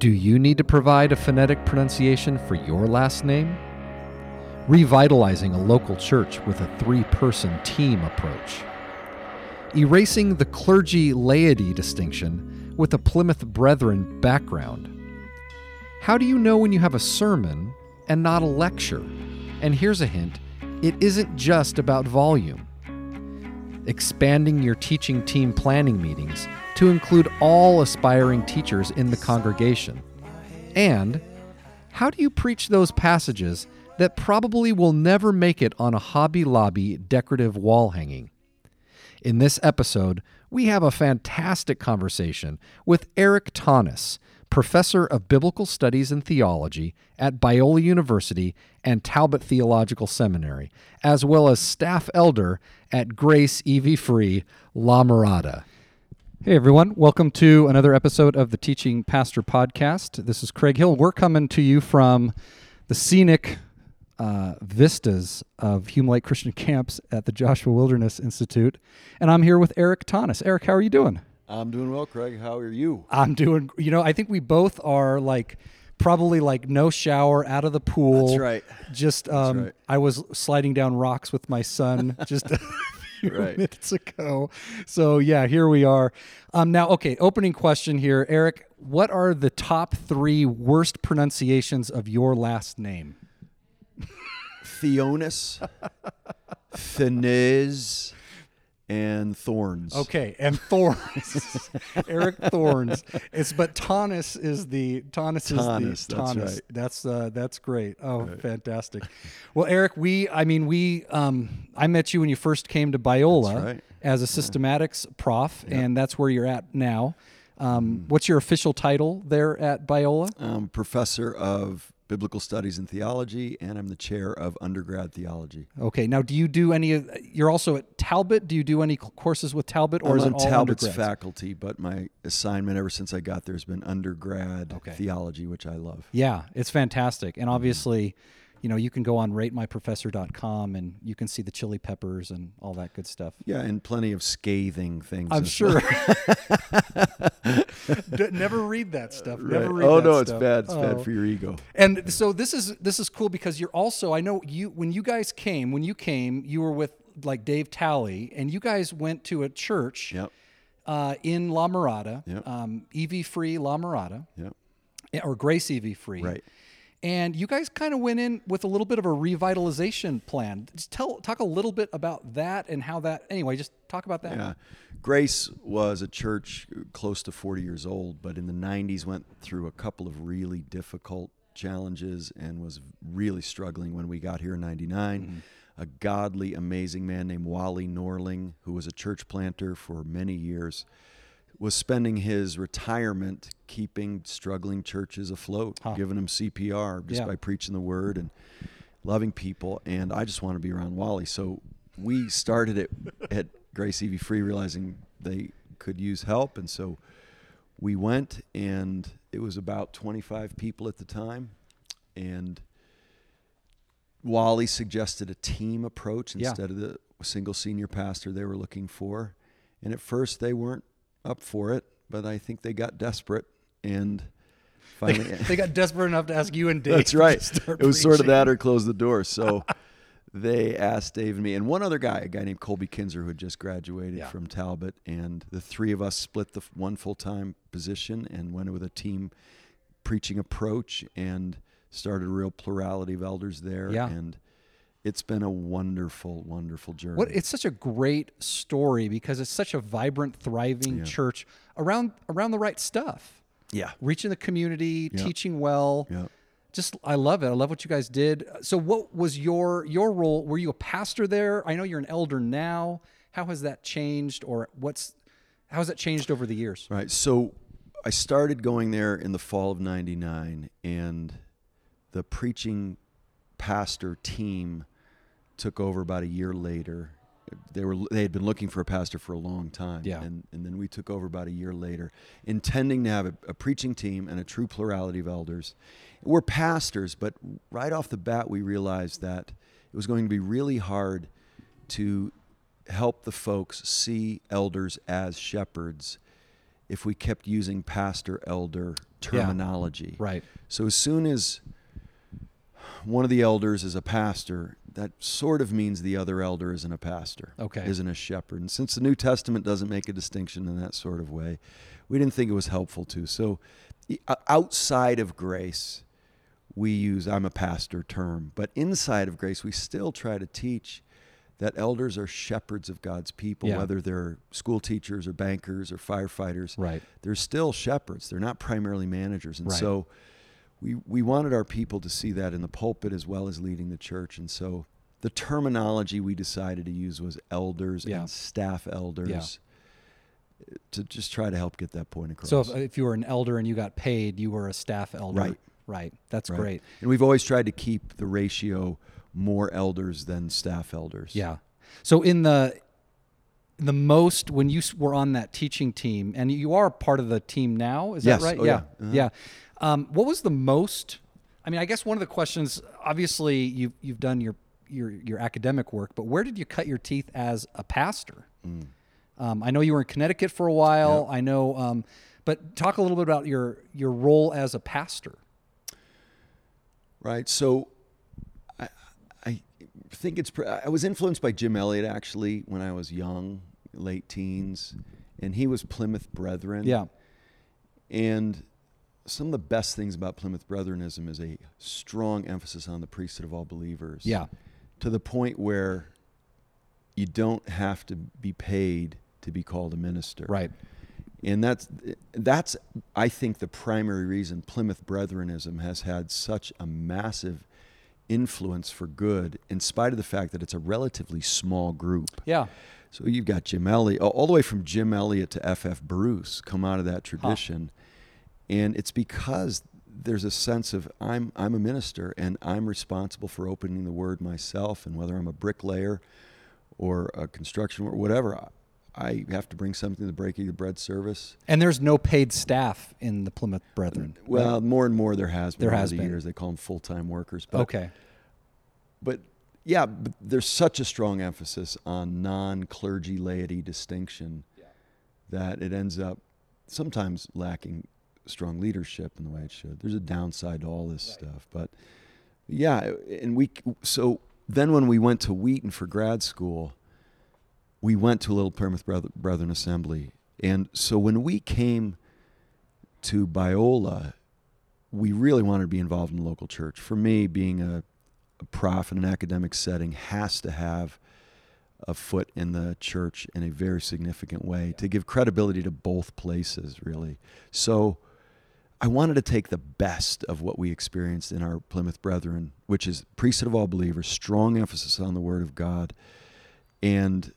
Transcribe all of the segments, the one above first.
Do you need to provide a phonetic pronunciation for your last name? Revitalizing a local church with a three person team approach. Erasing the clergy laity distinction with a Plymouth Brethren background. How do you know when you have a sermon and not a lecture? And here's a hint it isn't just about volume. Expanding your teaching team planning meetings to include all aspiring teachers in the congregation. And how do you preach those passages that probably will never make it on a Hobby Lobby decorative wall hanging? In this episode, we have a fantastic conversation with Erik Thoennes, professor of biblical studies and theology at Biola University and Talbot Theological Seminary, as well as staff elder at Grace EV Free La Mirada. Hey everyone, welcome to another episode of the Teaching Pastor Podcast. This is Craig Hill. We're coming to you from the scenic uh, vistas of Hume Lake Christian Camps at the Joshua Wilderness Institute, and I'm here with Erik Thoennes. Eric, how are you doing? I'm doing well, Craig. How are you? I'm doing. You know, I think we both are like probably like no shower out of the pool. That's right. Just um, right. I was sliding down rocks with my son just few Right. minutes ago. So yeah, here we are. Um, now, okay, opening question here, Eric. What are the top three worst pronunciations of your last name? Theonis, Thenez, and Thorns. Okay, and Thorns, Eric Thorns. It's but Tanis is the Tanis is the that's Tanis. right. That's uh, that's great. Oh, fantastic. Well, Eric, we I mean we um I met you when you first came to Biola That's right. as a systematics prof, and that's where you're at now. Mm. Um, what's your official title there at Biola? I'm professor of biblical studies and theology, and I'm the chair of undergrad theology. Okay, now do you do any? You're also at Talbot. Do you do any courses with Talbot, or I'm is it on all Talbot's undergrads? faculty, but my assignment ever since I got there has been undergrad Okay. theology, which I love. Yeah, it's fantastic. Mm-hmm. And obviously, you know, you can go on ratemyprofessor.com and you can see the chili peppers and all that good stuff. Yeah, and plenty of scathing things. I'm sure. well. Never read that stuff. Right. Never read oh that no, it's bad. It's Oh. bad for your ego. And so this is this is cool because you're also I know you when you guys came when you came you were with like Dave Talley and you guys went to a church Yep. uh, in La Mirada, Yep. um, EV Free La Mirada, Yep. or Grace EV Free. Right. And you guys kind of went in with a little bit of a revitalization plan. Just tell talk a little bit about that and how that. Anyway, just talk about that. Yeah. Grace was a church close to 40 years old, but in the 90s went through a couple of really difficult challenges and was really struggling when we got here in 99. Mm-hmm. A godly, amazing man named Wally Norling, who was a church planter for many years, was spending his retirement keeping struggling churches afloat, giving them CPR just Yeah. by preaching the word and loving people. And I just want to be around Wally. So we started it at Grace EV Free, realizing they could use help. And so we went, and it was about 25 people at the time. And Wally suggested a team approach Yeah. instead of the single senior pastor they were looking for. And at first, they weren't up for it, but I think they got desperate and finally. They got desperate enough to ask you and Dave. That's right. It was sort of that or close the door. So they asked Dave and me, and one other guy, a guy named Colby Kinzer, who had just graduated Yeah. from Talbot, and the three of us split the one full time position and went with a team preaching approach and started a real plurality of elders there. Yeah. And it's been a wonderful, wonderful journey. What it's such a great story because it's such a vibrant, thriving Yeah. church around around the right stuff. yeah. Reaching the community, Yeah. teaching well. Yeah. Just I love it. I love what you guys did. So what was your your role? Were you a pastor there? I know you're an elder now. How has that changed or what's how has that changed over the years? Right. So I started going there in the fall of 99 and the preaching pastor team took over about a year later. They were they had been looking for a pastor for a long time. Yeah. And and then we took over about a year later, intending to have a, a preaching team and a true plurality of elders. We're pastors, but right off the bat we realized that it was going to be really hard to help the folks see elders as shepherds if we kept using pastor elder terminology. Right. So as soon as one of the elders is a pastor, that sort of means the other elder isn't a pastor, Okay. isn't a shepherd. And since the New Testament doesn't make a distinction in that sort of way, we didn't think it was helpful to. So outside of grace, we use I'm a pastor term, but inside of grace, we still try to teach that elders are shepherds of God's people, Yeah. whether they're school teachers or bankers or firefighters Right. they're still shepherds. They're not primarily managers. And Right. so we we wanted our people to see that in the pulpit as well as leading the church. And so the terminology we decided to use was elders Yeah. and staff elders to just try to help get that point across. So if, if you were an elder and you got paid, you were a staff elder. Right. Right. That's Right. great. And we've always tried to keep the ratio more elders than staff elders. Yeah. So in the the most when you were on that teaching team, and you are part of the team now, is Yes. that right? Oh, yeah. yeah. Uh-huh. Yeah. Um, what was the most? I mean, I guess one of the questions. Obviously, you've you've done your your your academic work, but where did you cut your teeth as a pastor? Mm. Um, I know you were in Connecticut for a while. I know, um, but talk a little bit about your your role as a pastor. Right. So I, I think it's, pr- I was influenced by Jim Elliot actually when I was young, late teens, and he was Plymouth Brethren. Yeah. And some of the best things about Plymouth Brethrenism is a strong emphasis on the priesthood of all believers. Yeah. To the point where you don't have to be paid to be called a minister. Right. And that's that's I think the primary reason Plymouth Brethrenism has had such a massive influence for good, in spite of the fact that it's a relatively small group. Yeah. So you've got Jim Elliot, all the way from Jim Elliot to F.F. Bruce, come out of that tradition, and it's because there's a sense of I'm I'm a minister and I'm responsible for opening the Word myself, and whether I'm a bricklayer or a construction or whatever, I- have to bring something to the breaking of the bread service. And there's no paid staff in the Plymouth Brethren. right? Well, more and more there has been There over has the been. years. They call them full time workers. But, okay. But yeah, but there's such a strong emphasis on non clergy laity distinction that it ends up sometimes lacking strong leadership in the way it should. There's a downside to all this stuff. But yeah, and we, so then when we went to Wheaton for grad school, we went to a little Plymouth Breth- Brethren Assembly. And so when we came to Biola, we really wanted to be involved in the local church. For me, being a, a prof in an academic setting has to have a foot in the church in a very significant way to give credibility to both places, really. So I wanted to take the best of what we experienced in our Plymouth Brethren, which is priesthood of all believers, strong emphasis on the Word of God, and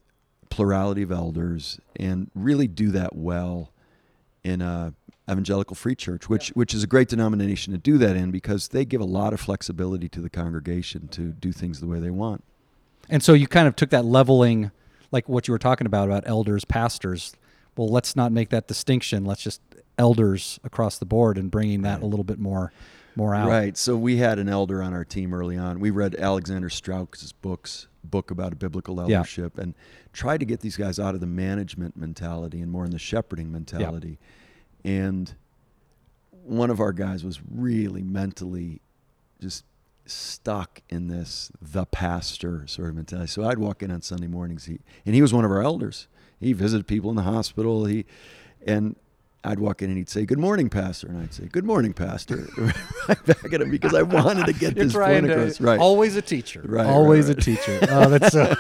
plurality of elders, and really do that well in a evangelical free church, which which is a great denomination to do that in because they give a lot of flexibility to the congregation to do things the way they want. And so you kind of took that leveling, like what you were talking about about elders, pastors. Well, let's not make that distinction. Let's just elders across the board and bringing that a little bit more, more out. Right. So we had an elder on our team early on. We read Alexander Strauch's books, book about a biblical Yeah. eldership, and tried to get these guys out of the management mentality and more in the shepherding mentality. And one of our guys was really mentally just stuck in this the pastor sort of mentality. So I'd walk in on Sunday mornings, he, and he was one of our elders. He visited people in the hospital. He and I'd walk in and he'd say, "Good morning, pastor," and I'd say, "Good morning, pastor," right back at him because I wanted to get You're this point across. Right. always a teacher. Right, right, Always right. a teacher. Oh, that's so,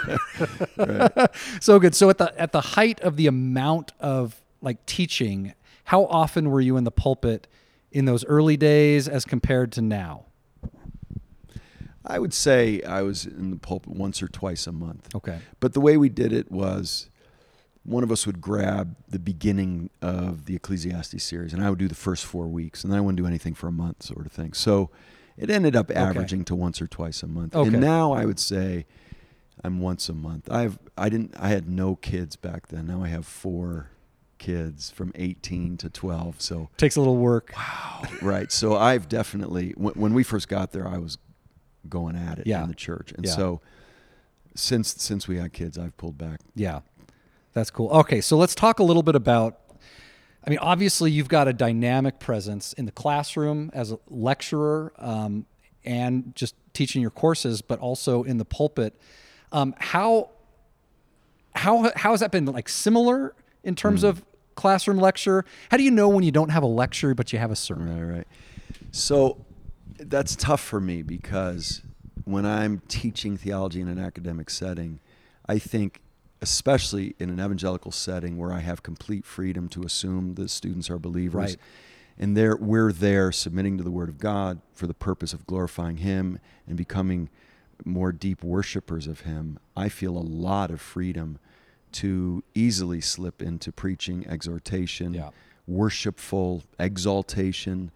so good. So at the at the height of the amount of like teaching, how often were you in the pulpit in those early days as compared to now? I would say I was in the pulpit once or twice a month. Okay. But the way we did it was one of us would grab the beginning of the Ecclesiastes series, and I would do the first four weeks, and then I wouldn't do anything for a month, sort of thing. So it ended up averaging to once or twice a month. Okay. And now I would say I'm once a month. I've I didn't I had no kids back then. Now I have four kids from 18 to 12. So Takes a little work. Wow. right. So I've definitely when, when we first got there, I was going at it Yeah. in the church, and Yeah. so since since we had kids, I've pulled back. Yeah, that's cool. Okay, so let's talk a little bit about I mean, obviously, you've got a dynamic presence in the classroom as a lecturer um, and just teaching your courses, but also in the pulpit. Um, how how how has that been like similar in terms Hmm. of classroom lecture? How do you know when you don't have a lecture but you have a sermon? Right, right. So that's tough for me because when I'm teaching theology in an academic setting, I think, especially in an evangelical setting where I have complete freedom to assume the students are believers, Right. and there we're there submitting to the Word of God for the purpose of glorifying Him and becoming more deep worshipers of Him. I feel a lot of freedom to easily slip into preaching, exhortation, Yeah. worshipful exaltation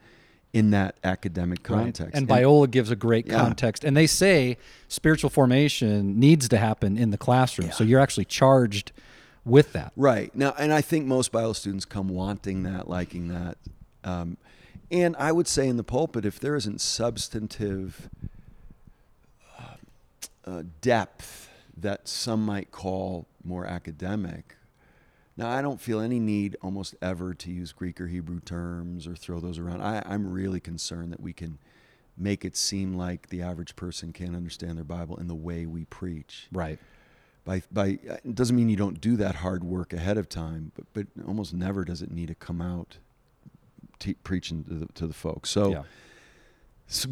in that academic Right. context. And Biola gives a great Yeah. context. And they say spiritual formation needs to happen in the classroom. So you're actually charged with that. Right. Now, and I think most Bible students come wanting that, liking that. Um, and I would say in the pulpit, if there isn't substantive uh, uh, depth that some might call more academic, now I don't feel any need almost ever to use Greek or Hebrew terms or throw those around. I, I'm really concerned that we can make it seem like the average person can't understand their Bible in the way we preach Right. by by it doesn't mean you don't do that hard work ahead of time, but but almost never does it need to come out te- preaching to the, to the folks. So, Yeah.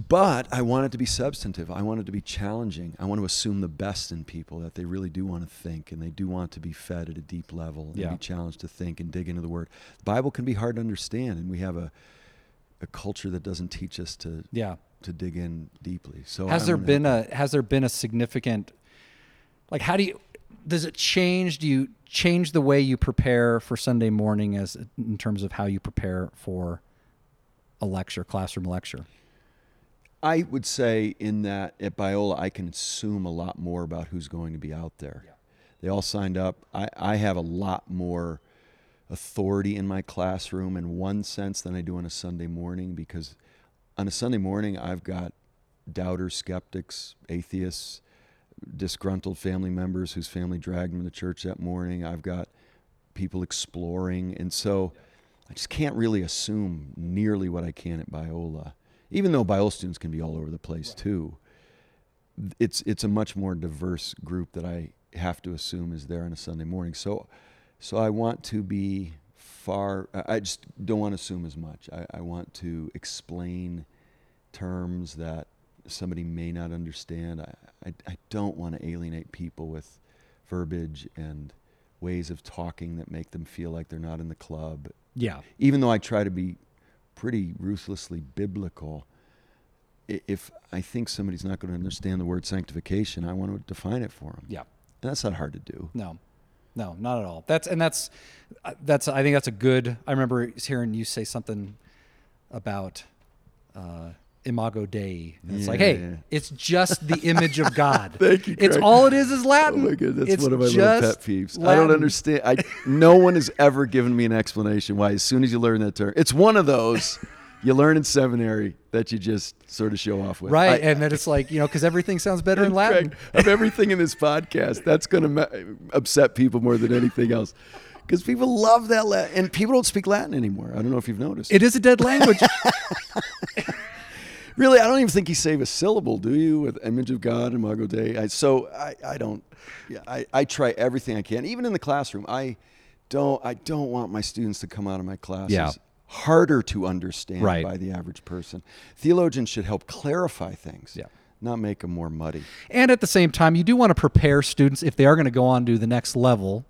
But I want it to be substantive. I want it to be challenging. I want to assume the best in people that they really do want to think and they do want to be fed at a deep level and Yeah. be challenged to think and dig into the Word. The Bible can be hard to understand, and we have a a culture that doesn't teach us to Yeah. to dig in deeply. So Has there been a has there been a significant like how do you does it change do you change the way you prepare for Sunday morning as in terms of how you prepare for a lecture, classroom lecture? I would say in that at Biola, I can assume a lot more about who's going to be out there. They all signed up. I, I have a lot more authority in my classroom in one sense than I do on a Sunday morning because on a Sunday morning, I've got doubters, skeptics, atheists, disgruntled family members whose family dragged them to church that morning. I've got people exploring. And so I just can't really assume nearly what I can at Biola. Even though Biola students can be all over the place too, it's it's a much more diverse group that I have to assume is there on a Sunday morning. So so I want to be far I I just don't want to assume as much. I, I want to explain terms that somebody may not understand. I, I, I don't want to alienate people with verbiage and ways of talking that make them feel like they're not in the club. Yeah. Even though I try to be pretty ruthlessly biblical, if I think somebody's not going to understand the word sanctification, I want to define it for them. Yeah. And that's not hard to do. No, no, not at all. That's and that's uh, that's. I think that's a good. I remember hearing you say something about uh, imago Dei. And it's like, hey, yeah. it's just the image of God. Thank you, It's all it is is Latin. Oh my god, that's It's one of my little pet peeves. I don't understand. I no one has ever given me an explanation why. As soon as you learn that term, it's one of those you learn in seminary that you just sort of show off with. Right, I- and then it's like you know because everything sounds better in Latin. Craig, of everything in this podcast, that's going to ma- upset people more than anything else. Because people love that Latin, and people don't speak Latin anymore. I don't know if you've noticed. It is a dead language. really, I don't even think you save a syllable, do you? With image of God, imago Dei. I, so I, I don't. Yeah, I, I try everything I can, even in the classroom. I don't. I don't want my students to come out of my classes Yeah. harder to understand Right. by the average person. Theologians should help clarify things, Yeah. not make them more muddy. And at the same time, you do want to prepare students if they are going to go on to the next level,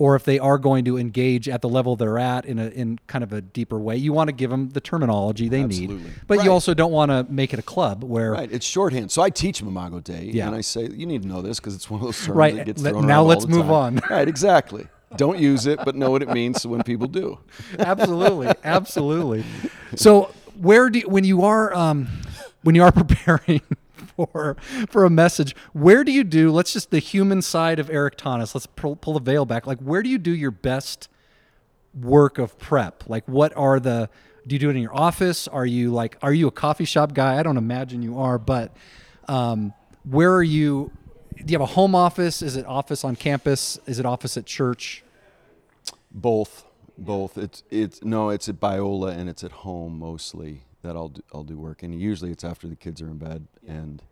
or if they are going to engage at the level they're at in a in kind of a deeper way. You want to give them the terminology they need, but Right. you also don't want to make it a club where Right, it's shorthand. So I teach them Imago Dei, Yeah. and I say you need to know this because it's one of those terms Right, that gets let- thrown now all let's move time. on. Right, exactly. Don't use it, but know what it means when people do. absolutely, absolutely. So where do you, when you are um, when you are preparing for for a message, where do you do? Let's just the human side of Erik Thoennes. Let's pull, pull the veil back. Like where do you do your best work of prep? Like what are the do you do it in your office? Are you like are you a coffee shop guy? I don't imagine you are, but um, where are you? Do you have a home office? Is it office on campus? Is it office at church? Both. both. It's it's no, it's at Biola and it's at home mostly that I'll do, I'll do work, and usually it's after the kids are in bed and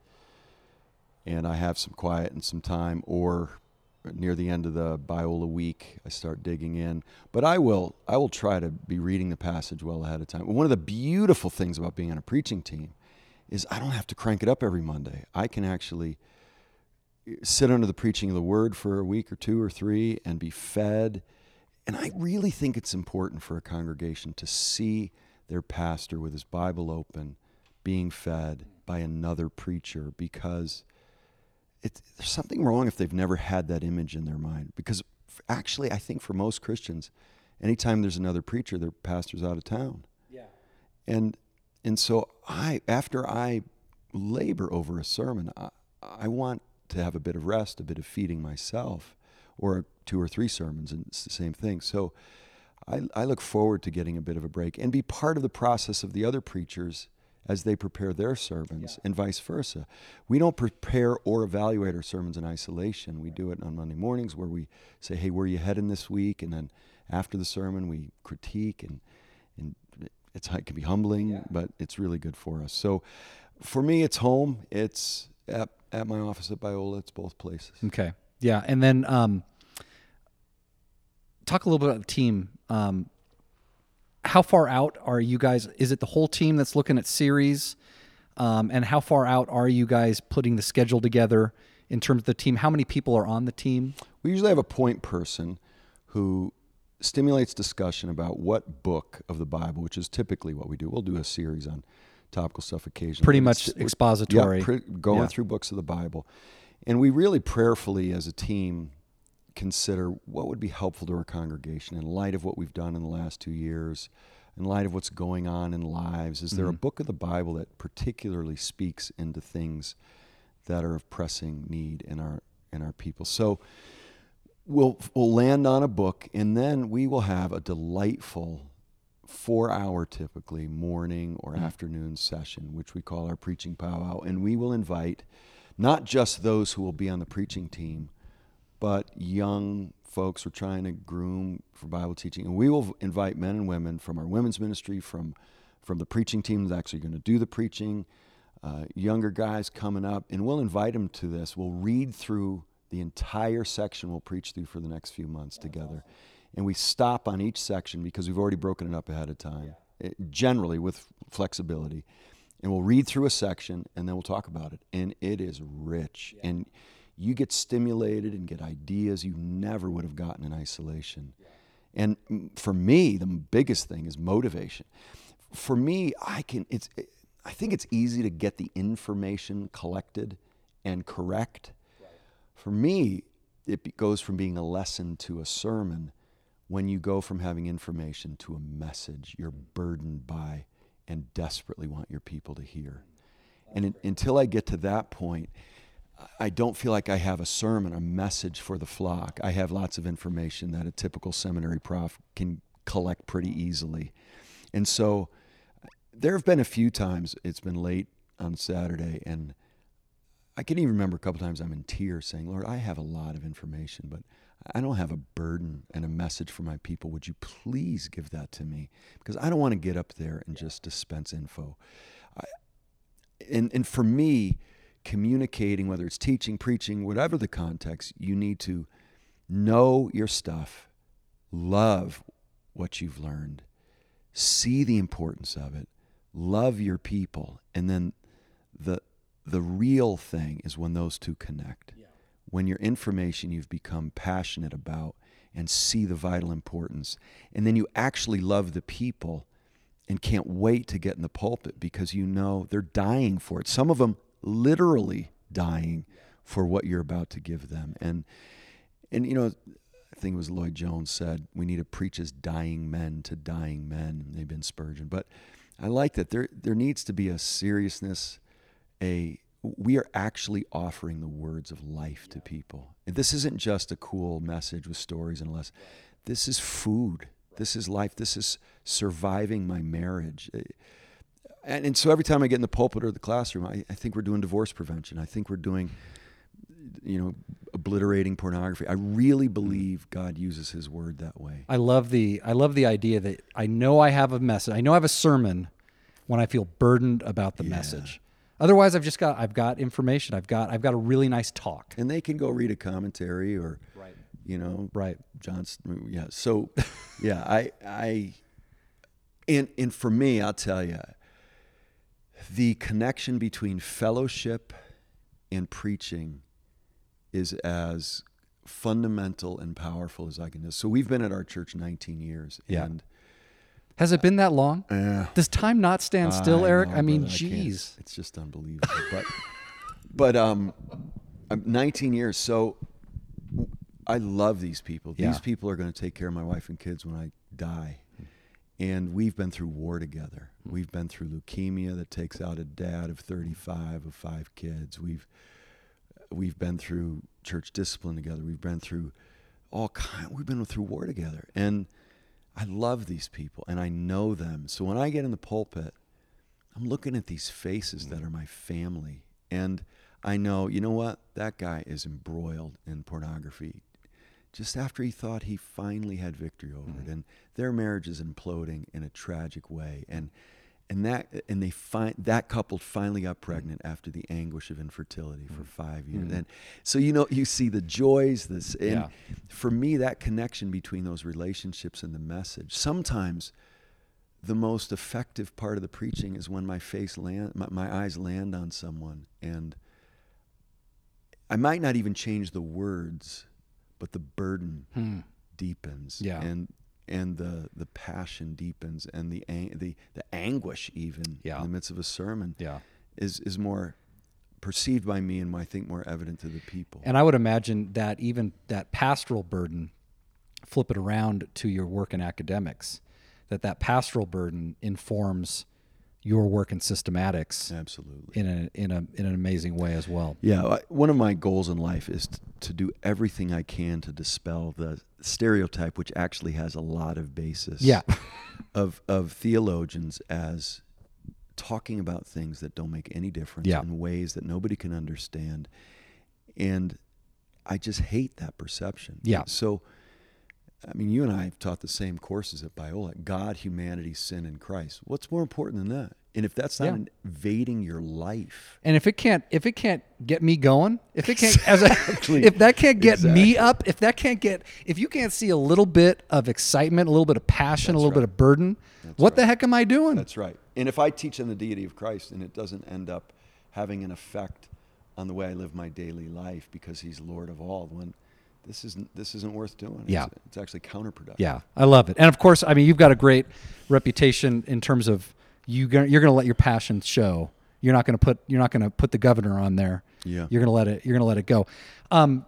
and I have some quiet and some time, or near the end of the Biola week, I start digging in. But I will I will try to be reading the passage well ahead of time. One of the beautiful things about being on a preaching team is I don't have to crank it up every Monday. I can actually eh, sit under the preaching of the word for a week or two or three and be fed. And I really think it's important for a congregation to see their pastor with his Bible open being fed by another preacher because it's, there's something wrong if they've never had that image in their mind. Because actually, I think for most Christians, anytime there's another preacher, their pastor's out of town. Yeah. And and so I, after I labor over a sermon, I, I want to have a bit of rest, a bit of feeding myself, or two or three sermons, and it's the same thing. So I, I look forward to getting a bit of a break and be part of the process of the other preachers as they prepare their sermons yeah. and vice versa. We don't prepare or evaluate our sermons in isolation. We do it on Monday mornings where we say, hey, where are you heading this week? And then after the sermon, we critique and, and it's, it can be humbling, yeah. but it's really good for us. So for me, it's home. It's at, at my office at Biola. It's both places. Okay. Yeah. And then um, talk a little bit about the team. Um, how far out are you guys? Is it the whole team that's looking at series? Um, and how far out are you guys putting the schedule together in terms of the team? How many people are on the team? We usually have a point person who stimulates discussion about what book of the Bible, which is typically what we do. We'll do a series on topical stuff occasionally. Pretty much expository. Yeah, pre- going yeah. through books of the Bible. And we really prayerfully as a team consider what would be helpful to our congregation in light of what we've done in the last two years, in light of what's going on in lives. Is mm-hmm. there a mm-hmm. book of the Bible that particularly speaks into things that are of pressing need in our in our people? So we'll we'll land on a book and then we will have a delightful four hour typically morning or mm. afternoon session which we call our preaching powwow and we will invite not just those who will be on the preaching team but young folks we're trying to groom for bible teaching and we will invite men and women from our women's ministry from from the preaching team that's actually going to do the preaching uh, younger guys coming up and we'll invite them to this we'll read through the entire section we'll preach through for the next few months That's together. Awesome. And we stop on each section because we've already broken it up ahead of time, yeah. it, generally with flexibility. And we'll read through a section and then we'll talk about it. And it is rich. Yeah. And you get stimulated and get ideas you never would have gotten in isolation. And for me, the biggest thing is motivation. For me, I can, it's, I think it's easy to get the information collected and correct for me, it goes from being a lesson to a sermon when you go from having information to a message you're burdened by and desperately want your people to hear. And in, until I get to that point, I don't feel like I have a sermon, a message for the flock. I have lots of information that a typical seminary prof can collect pretty easily. And so there have been a few times it's been late on Saturday and I can even remember a couple times I'm in tears saying, Lord, I have a lot of information, but I don't have a burden and a message for my people. Would you please give that to me? Because I don't want to get up there and just dispense info. I, and, and for me, communicating, whether it's teaching, preaching, whatever the context, you need to know your stuff, love what you've learned, see the importance of it, love your people, and then the the real thing is when those two connect. Yeah. When your information you've become passionate about and see the vital importance. And then you actually love the people and can't wait to get in the pulpit because you know they're dying for it. Some of them literally dying for what you're about to give them. And and you know, I think it was Lloyd Jones said, we need to preach as dying men to dying men. They've been Spurgeon. But I like that there there needs to be a seriousness a we are actually offering the words of life to people. And this isn't just a cool message with stories and less. This is food. This is life. This is surviving my marriage. And, and so every time I get in the pulpit or the classroom, I, I think we're doing divorce prevention. I think we're doing, you know, obliterating pornography. I really mm. believe God uses His Word that way. I love the I love the idea that I know I have a message. I know I have a sermon when I feel burdened about the Yeah. message. Otherwise, I've just got I've got information. I've got I've got a really nice talk. And they can go read a commentary or, Right. you know, Right. Johnson. Yeah. So, yeah, I, I, and and for me, I'll tell you, the connection between fellowship and preaching is as fundamental and powerful as I can. Do. So we've been at our church 19 years, Yeah. and Has it been that long? uh, Does time not stand still, I Eric? know, I mean, geez. it's just unbelievable. but, but um, I'm 19 years, so I love these people. These people are going to take care of my wife and kids when I die, and we've been through war together. We've been through leukemia that takes out a dad of 35 of five kids. We've we've been through church discipline together. We've been through all kind. We've been through war together, and I love these people, and I know them. So when I get in the pulpit, I'm looking at these faces that are my family, and I know, you know what? That guy is embroiled in pornography. Just after he thought he finally had victory over it, mm-hmm. and their marriage is imploding in a tragic way, and and that and they find that couple finally got pregnant after the anguish of infertility for five years, and so you know you see the joys, this, and Yeah. for me that connection between those relationships and the message. Sometimes the most effective part of the preaching is when my face land my, my eyes land on someone and I might not even change the words, but the burden Hmm. deepens. Yeah. And and the the passion deepens and the ang- the the anguish even Yeah. in the midst of a sermon Yeah. is is more perceived by me and I think more evident to the people. And I would imagine that even that pastoral burden, flip it around to your work in academics, that that pastoral burden informs your work in systematics Absolutely. in a in a in an amazing way as well. Yeah, one of my goals in life is to, to do everything I can to dispel the stereotype, which actually has a lot of basis. Yeah. of of theologians as talking about things that don't make any difference Yeah. in ways that nobody can understand, and I just hate that perception. Yeah. So, I mean, you and I have taught the same courses at Biola: God, humanity, sin, and Christ. What's more important than that? And if that's not Yeah. invading your life, And if it can't if it can't get me going, if it can't as a, Exactly. if that can't get me up, if that can't get if you can't see a little bit of excitement, a little bit of passion, a That's little bit of burden, what the heck am I doing? That's right. And if I teach on the deity of Christ and it doesn't end up having an effect on the way I live my daily life because he's Lord of all, then this isn't this isn't worth doing. Yeah. It's, it's actually counterproductive. Yeah, I love it. And of course, I mean, you've got a great reputation in terms of you gonna, you're going to let your passion show. You're not going to put you're not going to put the governor on there. Yeah. You're going to let it you're going to let it go. Um,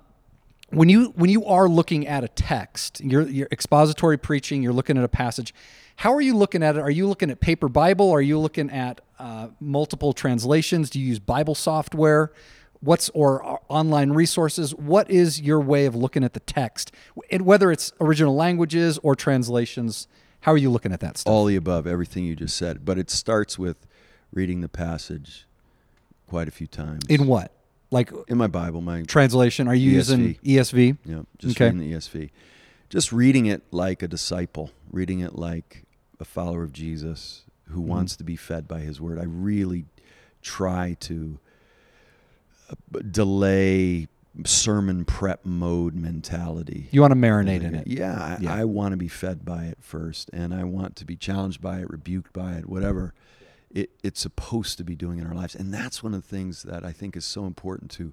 when you when you are looking at a text, you're, you're expository preaching. You're looking at a passage. How are you looking at it? Are you looking at paper Bible? Are you looking at uh, multiple translations? Do you use Bible software? What's or uh, online resources? What is your way of looking at the text, and whether it's original languages or translations? How are you looking at that stuff? All the above, everything you just said. But it starts with reading the passage quite a few times. in what, like in my Bible, my translation? Are you using E ESV? Yeah, just Okay. reading the ESV. Just reading it like a disciple, reading it like a follower of Jesus who Mm-hmm. wants to be fed by his word. I really try to delay sermon prep mode mentality. You want to marinate in it. Yeah, I, I want to be fed by it first, and I want to be challenged by it, rebuked by it, whatever it, it's supposed to be doing in our lives. And that's one of the things that I think is so important to.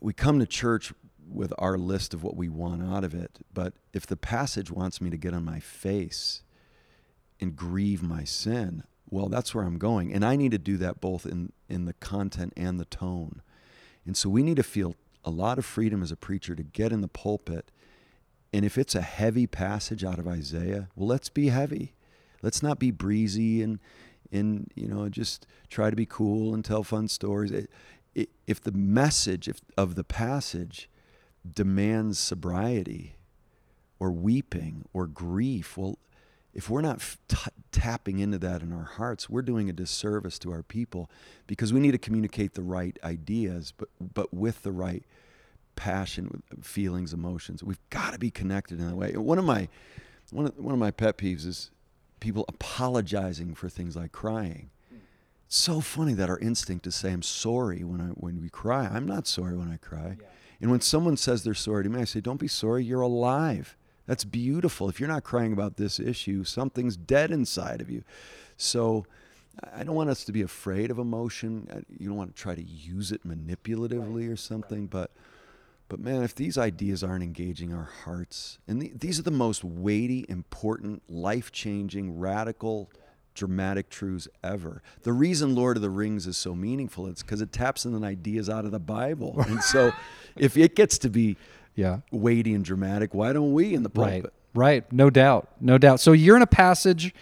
We come to church with our list of what we want out of it, but if the passage wants me to get on my face and grieve my sin, well, that's where I'm going, and I need to do that both in in the content and the tone. And so we need to feel a lot of freedom as a preacher to get in the pulpit. And if it's a heavy passage out of Isaiah, well, let's be heavy. Let's not be breezy and, and you know, just try to be cool and tell fun stories. It, it, if the message if, of the passage demands sobriety or weeping or grief, well, if we're not t- tapping into that in our hearts, we're doing a disservice to our people because we need to communicate the right ideas, but but with the right passion, with feelings, emotions. We've got to be connected in that way. One of my one of, one of my pet peeves is people apologizing for things like crying. It's so funny that our instinct is say I'm sorry when I when we cry. I'm not sorry when I cry. Yeah. And when someone says they're sorry to me, I say, "Don't be sorry. You're alive. That's beautiful. If you're not crying about this issue, something's dead inside of you." So I don't want us to be afraid of emotion. Uh, you don't want to try to use it manipulatively or something, but but man, if these ideas aren't engaging our hearts, and the, these are the most weighty, important, life-changing, radical, dramatic truths ever. The reason Lord of the Rings is so meaningful is because it taps into ideas out of the Bible. And so, if it gets to be Yeah. weighty and dramatic, why don't we in the Right. Right. No doubt. No doubt. So you're in a passage.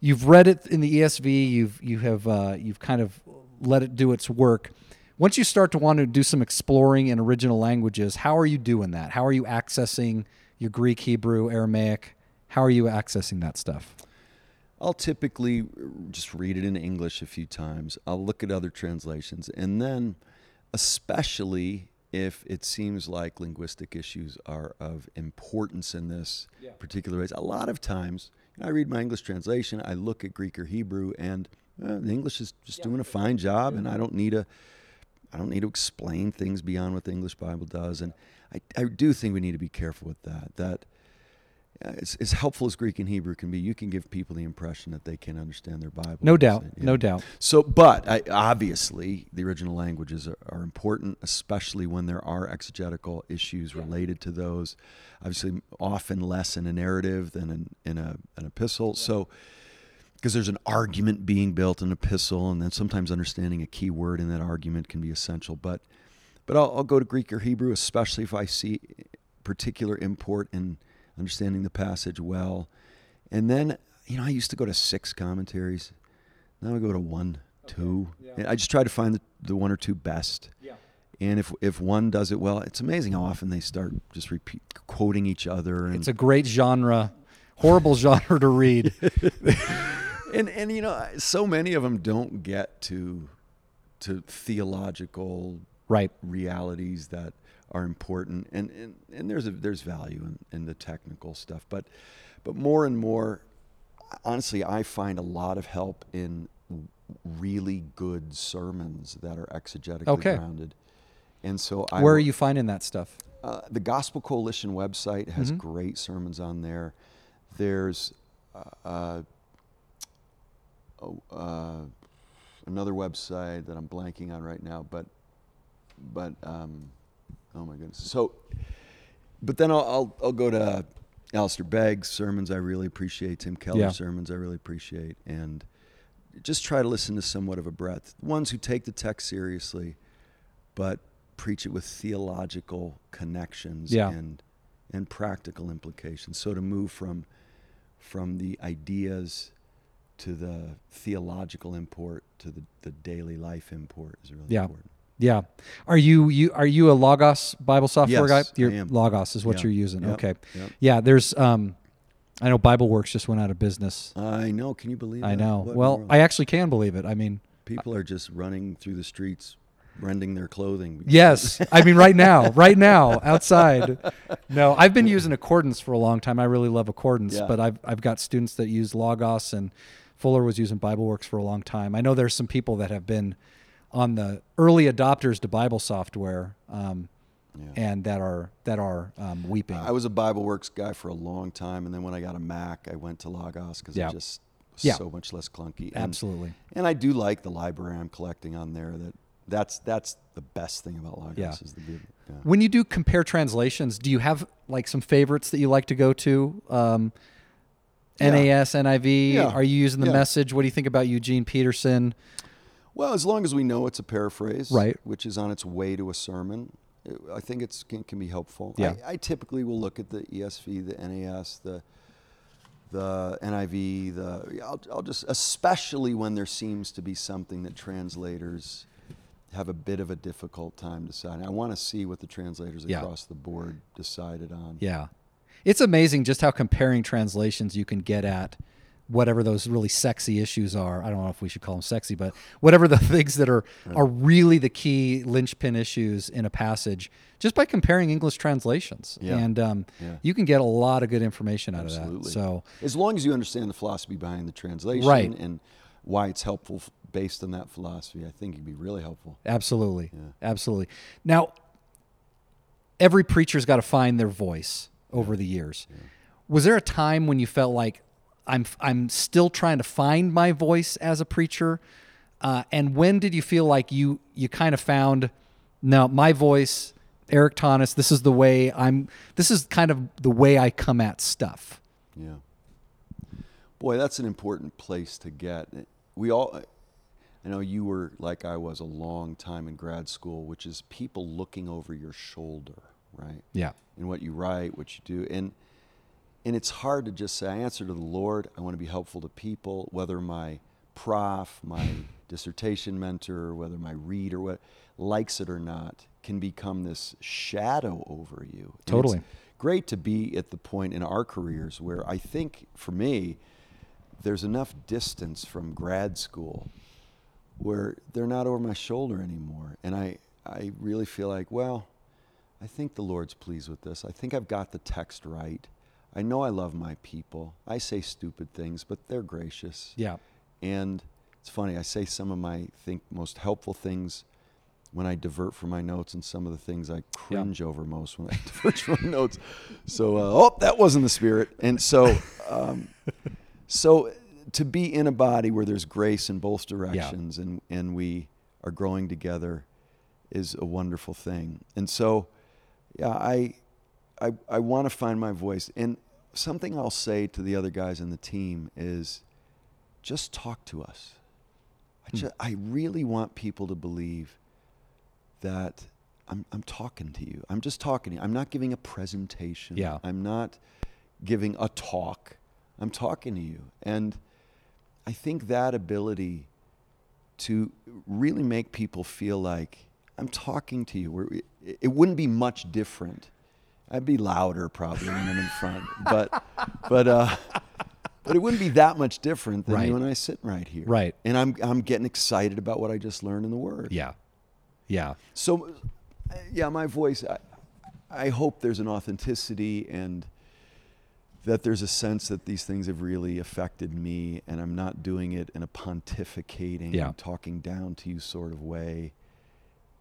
You've read it in the ESV. You've you have uh, you've kind of let it do its work. Once you start to want to do some exploring in original languages, how are you doing that? How are you accessing your Greek, Hebrew, Aramaic? How are you accessing that stuff? I'll typically just read it in English a few times. I'll look at other translations. And then, especially if it seems like linguistic issues are of importance in this Yeah. particular ways, a lot of times you know, I read my English translation, I look at Greek or Hebrew, and uh, the English is just doing a fine job, and I don't need a I don't need to explain things beyond what the English Bible does. And I, I do think we need to be careful with that. That as, as helpful as Greek and Hebrew can be, you can give people the impression that they can understand their Bible. No doubt. yeah. No doubt. So, but I, obviously, the original languages are, are important, especially when there are exegetical issues related to those. Obviously, often less in a narrative than in, in a, an epistle. So, because there's an argument being built in an epistle, and then sometimes understanding a key word in that argument can be essential. But, but I'll, I'll go to Greek or Hebrew, especially if I see particular import in understanding the passage well. And then, you know, I used to go to six commentaries. Now I go to one, two. yeah. And I just try to find the, the one or two best. Yeah. And if if one does it well, it's amazing how often they start just repeat quoting each other. And It's a great genre, horrible genre to read. and and you know, so many of them don't get to to theological Right. realities that are important and and, and there's a there's value in, in the technical stuff but but more and more honestly i find a lot of help in really good sermons that are exegetically Okay. grounded and so I Where are you finding that stuff? uh, the Gospel Coalition website has Mhm. great sermons on there. There's uh, uh, oh, uh, another website that I'm blanking on right now, but but um, oh my goodness. So, but then I'll I'll, I'll go to Alistair Begg's sermons. I really appreciate Tim Keller's Yeah. sermons. I really appreciate and just try to listen to somewhat of a breadth. Ones who take the text seriously, but preach it with theological connections Yeah. and and practical implications. So to move from from the ideas to the theological import to the, the daily life import is really Yeah. important. Yeah. Are you you are you a Logos Bible software Yes, guy? Am. Logos is what Yeah. you're using. Yep. Okay. Yep. Yeah. There's um, I know BibleWorks just went out of business. I know. Can you believe? I know. What Well? I actually can believe it. I mean, people are just running through the streets, rending their clothing. yes. I mean, right now, right now, outside. No, I've been using Accordance for a long time. I really love Accordance, Yeah. but I've I've got students that use Logos, and Fuller was using BibleWorks for a long time. I know there's some people that have been on the early adopters to Bible software, um, Yeah. and that are that are um, weeping. I was a BibleWorks guy for a long time, and then when I got a Mac, I went to Logos because Yeah. it just was Yeah. so much less clunky. And, Absolutely. And I do like the library I'm collecting on there. That that's that's the best thing about Logos Yeah. is the beauty. Yeah. When you do compare translations, do you have like some favorites that you like to go to? Um. NAS, NIV. Yeah. Are you using the message? What do you think about Eugene Peterson? Well, as long as we know it's a paraphrase, Right. which is on its way to a sermon, it- I think it's can, can be helpful. Yeah. I, I typically will look at the ESV, the NAS, the the NIV, the I'll, I'll just especially when there seems to be something that translators have a bit of a difficult time deciding. I want to see what the translators Yeah. across the board decided on. Yeah. It's amazing just how comparing translations you can get at whatever those really sexy issues are. I don't know if we should call them sexy, but whatever the things that are are really the key linchpin issues in a passage, just by comparing English translations, Yeah. and um, Yeah. you can get a lot of good information out of Absolutely. that. So as long as you understand the philosophy behind the translation Right. and why it's helpful based on that philosophy, I think it'd be really helpful. Absolutely. Absolutely. Now, every preacher's got to find their voice over the years. Was there a time when you felt like I'm I'm still trying to find my voice as a preacher? Uh, and when did you feel like you you kind of found no my voice, Erik Thoennes? This is the way I'm. This is kind of the way I come at stuff. Yeah. Boy, that's an important place to get. We all, I know you were like I was a long time in grad school, which is people looking over your shoulder, right? Yeah. In what you write, what you do, and and it's hard to just say I answer to the Lord. I want to be helpful to people, whether my prof, my dissertation mentor, whether my reader, what likes it or not, can become this shadow over you. And it's Totally. great to be at the point in our careers where I think for me, there's enough distance from grad school where they're not over my shoulder anymore. And I, I really feel like, well, I think the Lord's pleased with this. I think I've got the text right. I know I love my people. I say stupid things, but they're gracious. Yeah. And it's funny, I say some of my think most helpful things when I divert from my notes, and some of the things I cringe over most when I divert from my notes. So, uh, oh, that wasn't the spirit. And so, um, so to be in a body where there's grace in both directions, and and we are growing together, is a wonderful thing. And so, yeah, I, I, I want to find my voice. And something I'll say to the other guys in the team is, just talk to us. I, hmm. ju- I really want people to believe that I'm, I'm talking to you. I'm just talking to you. I'm not giving a presentation. Yeah. I'm not giving a talk. I'm talking to you. And I think that ability to really make people feel like I'm talking to you, it wouldn't be much different. I'd be louder probably when I'm in front, but but uh, but it wouldn't be that much different than Right. you and I sitting right here. Right. And I'm I'm getting excited about what I just learned in the Word. Yeah. Yeah. So, yeah, my voice. I, I hope there's an authenticity and that there's a sense that these things have really affected me, and I'm not doing it in a pontificating, Yeah. talking down to you sort of way.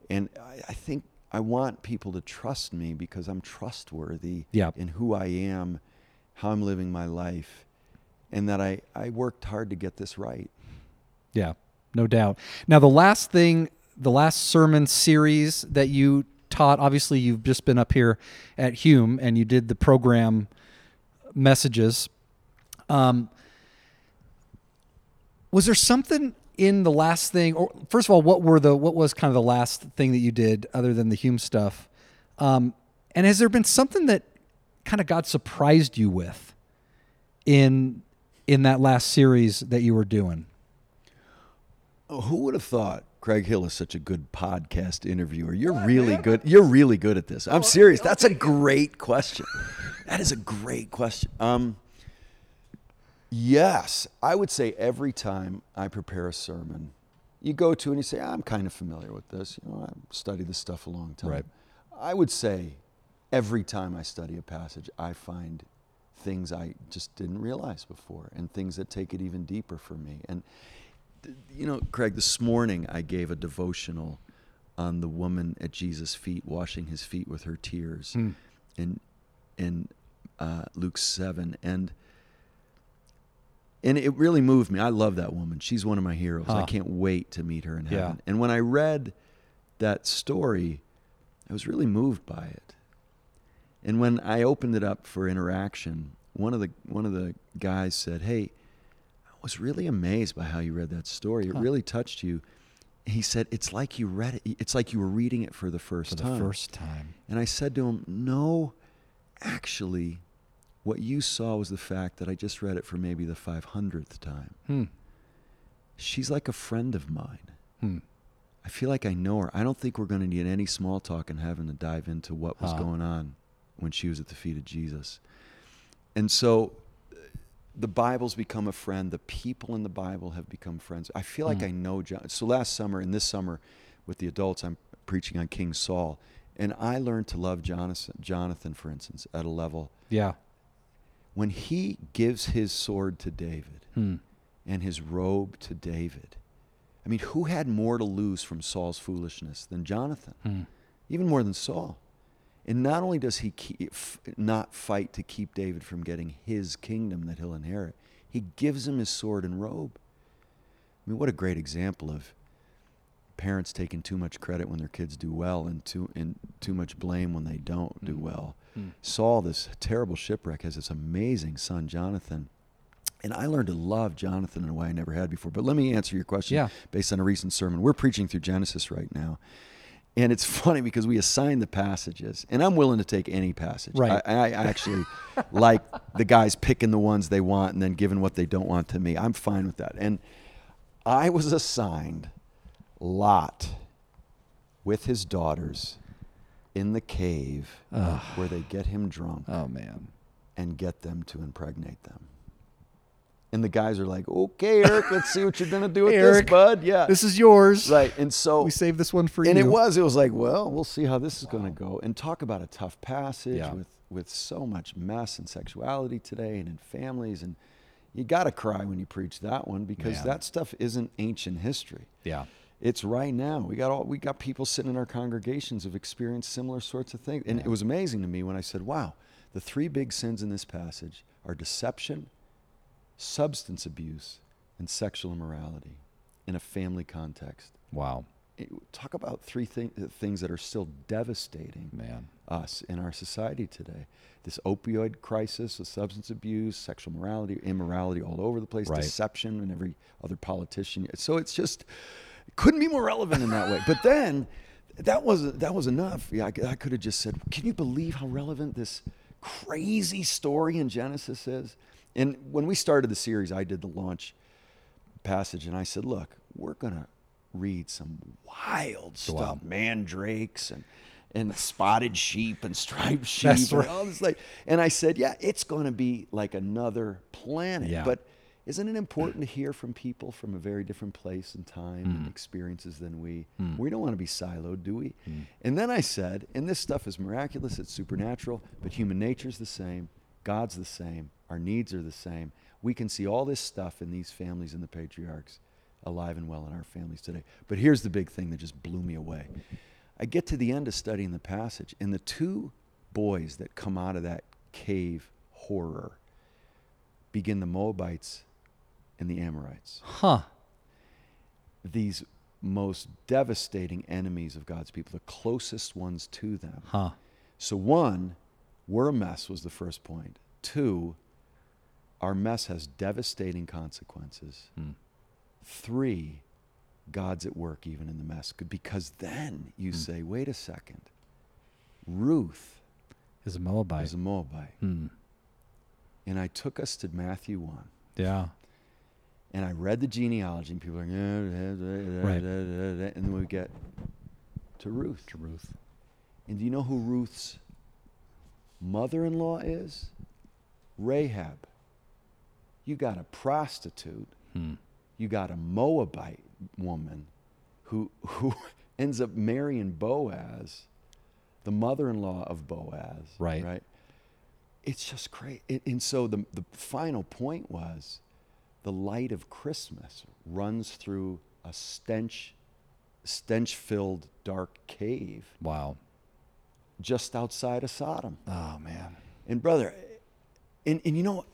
And I, I think I want people to trust me because I'm trustworthy in who I am, how I'm living my life, and that I, I worked hard to get this right. Yeah, no doubt. Now, the last thing, the last sermon series that you taught, obviously, you've just been up here at Hume and you did the program messages. Um, was there something in the last thing, or first of all, what were the what was kind of the last thing that you did other than the Hume stuff? Um, and has there been something that kind of God surprised you with in in that last series that you were doing? Oh, who would have thought Craig Hill is such a good podcast interviewer? You're really good. You're really good at this. I'm serious. That's a great question. That is a great question. Um, yes, I would say every time I prepare a sermon, you go to and you say, I'm kind of familiar with this. You know, I've studied this stuff a long time. Right. I would say every time I study a passage, I find things I just didn't realize before and things that take it even deeper for me. And you know, Craig, this morning I gave a devotional on the woman at Jesus' feet, washing his feet with her tears, Hmm. in in uh, Luke seven, and and it really moved me. I love that woman. She's one of my heroes. I can't wait to meet her in Yeah. heaven. And when I read that story, I was really moved by it. And when I opened it up for interaction, one of the one of the guys said, "Hey, I was really amazed by how you read that story. It Huh. really touched you." He said, "It's like you read it. It's like you were reading it for the first For the time." first time. And I said to him, "No, actually, what you saw was the fact that I just read it for maybe the 500th time. Hmm. She's like a friend of mine. Hmm. I feel like I know her. I don't think we're going to need any small talk in heaven to dive into what was Huh. going on when she was at the feet of Jesus. And so, the Bible's become a friend. The people in the Bible have become friends. I feel like Mm. I know John. So last summer and this summer with the adults, I'm preaching on King Saul. And I learned to love Jonathan, Jonathan, for instance, at a level. Yeah. When he gives his sword to David Hmm. and his robe to David, I mean, who had more to lose from Saul's foolishness than Jonathan? Hmm. even more than Saul. And not only does he keep, not fight to keep David from getting his kingdom that he'll inherit, he gives him his sword and robe. I mean, what a great example of parents taking too much credit when their kids do well and too and too much blame when they don't do Mm. well. Saul, this terrible shipwreck, has this amazing son, Jonathan. And I learned to love Jonathan in a way I never had before. But let me answer your question Yeah. based on a recent sermon. We're preaching through Genesis right now. And it's funny because we assign the passages, and I'm willing to take any passage. Right. I, I actually like the guys picking the ones they want and then giving what they don't want to me. I'm fine with that. And I was assigned Lot with his daughters in the cave Ugh. where they get him drunk Oh man. and get them to impregnate them. And the guys are like, okay, Erik, let's see what you're going to do with Erik, this, bud. Yeah. This is yours. right. And so We saved this one for and you. And it was it was like well we'll see how this is going to go and talk about a tough passage Yeah. with with so much mess and sexuality today and in families and you got to cry when you preach that one because Man. that stuff isn't ancient history Yeah. It's right now we got all we got people sitting in our congregations who've experienced similar sorts of things and it was amazing to me when i said wow the three big sins in this passage are deception substance abuse and sexual immorality in a family context Wow. it- talk about three thing, things that are still devastating Man. us in our society today this opioid crisis the substance abuse sexual morality immorality all over the place Right. deception and every other politician so it's just couldn't be more relevant in that way but then that was that was enough yeah i, I could have just said can you believe how relevant this crazy story in genesis is and when we started the series i did the launch passage and I said, look, we're going to read some wild stuff, Wow. mandrakes and and spotted sheep and striped sheep That's and right. all this like and I said, yeah, it's going to be like another planet. Yeah. But isn't it important to hear from people from a very different place and time and hmm. experiences than we? Hmm. We don't want to be siloed, do we? Hmm. And then I said, and this stuff is miraculous, it's supernatural, but human nature's the same, God's the same, our needs are the same. We can see all this stuff in these families and the patriarchs alive and well in our families today. But here's the big thing that just blew me away. I get to the end of studying the passage, and the two boys that come out of that cave horror begin the Moabites and the Ammonites. Huh. These most devastating enemies of God's people, the closest ones to them. Huh. So, one, we're a mess was the first point. Two, our mess has devastating consequences. Hmm. Three, God's at work even in the mess. Because then you say, wait a second, Ruth Is a Moabite. is a Moabite. Hmm. And I took us to Matthew 1. Yeah. And I read the genealogy, and people are like, Right. and then we get to Ruth. To Ruth. And do you know who Ruth's mother in law is? Rahab. You got a prostitute, Hmm. you got a Moabite woman who, who ends up marrying Boaz, the mother in law of Boaz. Right. Right? It's just great. It, and so the, the final point was the light of Christmas runs through a stench, stench filled dark cave Wow. just outside of Sodom. Oh man. And brother, and, and you know,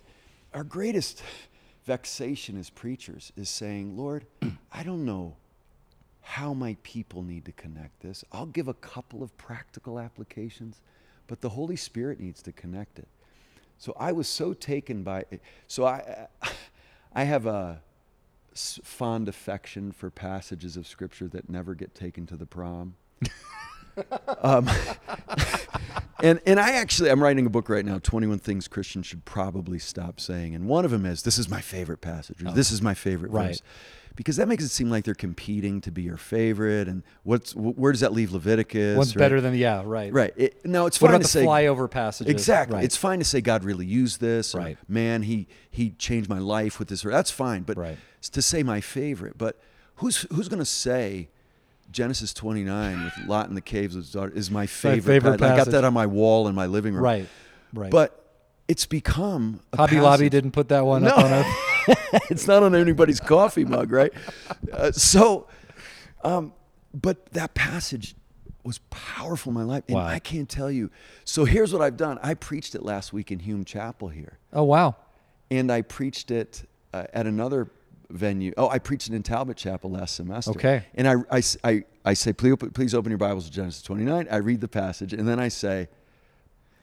our greatest vexation as preachers is saying, Lord, I don't know how my people need to connect this. I'll give a couple of practical applications, but the Holy Spirit needs to connect it. So I was so taken by it. So I, I have a fond affection for passages of Scripture that never get taken to the prom. um, and and I actually I'm writing a book right now, 21 things Christians should probably stop saying, and one of them is this is my favorite passage. Or, This is my favorite Right. verse, because that makes it seem like they're competing to be your favorite. And what's where does that leave Leviticus? What's right? better than yeah, right. Right. It, no, it's What fine about to the say flyover passages? Exactly. Right. It's fine to say God really used this. Right. Man, he he changed my life with this. That's fine. But Right. to say my favorite, but who's who's going to say Genesis 29 with Lot in the caves of his daughter is my favorite? favorite I got that on my wall in my living room. right. Right. But it's become a Hobby Lobby didn't put that one No. up on it's not on anybody's coffee mug, right? Uh, so, um, but that passage was powerful in my life, and Wow. I can't tell you. So here's what I've done. I preached it last week in Hume Chapel here, Oh wow. and I preached it uh, at another venue. Oh, I preached it in Talbot Chapel last semester. Okay. And I, I, I, I say, please, please open your Bibles to Genesis 29. I read the passage, and then I say,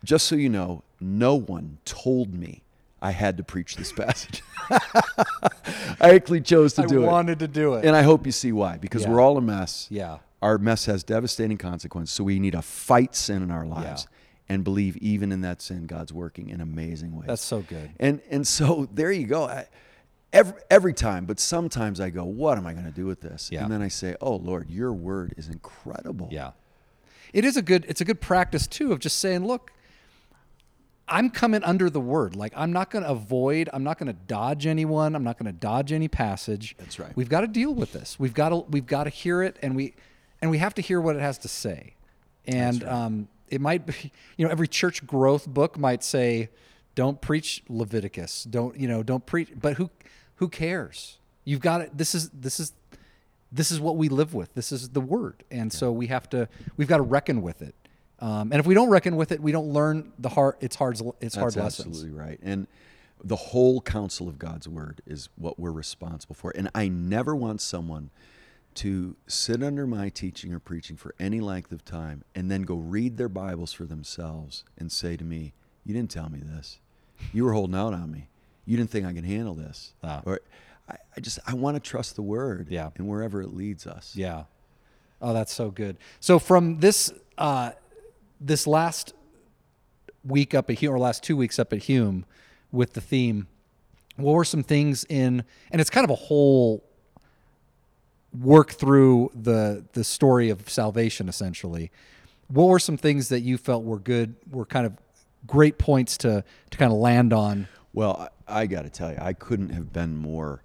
just so you know, no one told me I had to preach this passage. I actually chose to I do it. I wanted to do it. And I hope you see why, because Yeah. we're all a mess. yeah. Our mess has devastating consequences. So we need to fight sin in our lives and believe even in that sin, God's working in amazing ways. That's so good. and and so there you go. I, every every time, but sometimes I go, what am I going to do with this? Yeah. And then I say, oh Lord, your word is incredible. Yeah. It is a good it's a good practice too of just saying, look, I'm coming under the word. Like I'm not going to avoid, I'm not going to dodge anyone, I'm not going to dodge any passage. That's right. We've got to deal with this. We've got to we've got to hear it and we and we have to hear what it has to say. And um it might be, you know, every church growth book might say don't preach Leviticus. Don't, you know, don't preach but who who cares? You've got it. This is this is this is what we live with. This is the word, and so we have to we've got to reckon with it. Um, and if we don't reckon with it, we don't learn the hard. It's hard. It's hard That's lessons. absolutely right. And the whole counsel of God's word is what we're responsible for. And I never want someone to sit under my teaching or preaching for any length of time and then go read their Bibles for themselves and say to me, You didn't tell me this. You were holding out on me. You didn't think I could handle this. Ah. Or I, I just I want to trust the word Yeah. and wherever it leads us. Yeah. Oh, that's so good. So from this uh, this last week up at Hume, or last two weeks up at Hume, with the theme, what were some things in? And it's kind of a whole work through the the story of salvation, essentially. What were some things that you felt were good? Were kind of great points to to kind of land on. Well, I, I got to tell you, I couldn't have been more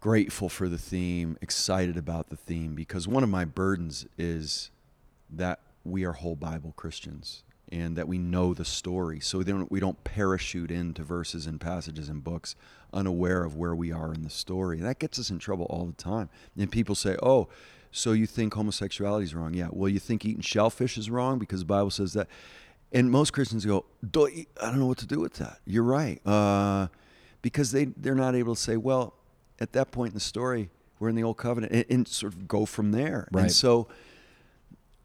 grateful for the theme, excited about the theme, because one of my burdens is that we are whole Bible Christians and that we know the story. So we don't, we don't parachute into verses and passages and books unaware of where we are in the story. That gets us in trouble all the time. And people say, oh, so you think homosexuality is wrong? Yeah. Well, you think eating shellfish is wrong because the Bible says that. And most Christians go, "Don't eat- I don't know what to do with that. You're right. Uh, because they, they're not able to say, well, at that point in the story, we're in the old covenant and, and sort of go from there. Right. And so,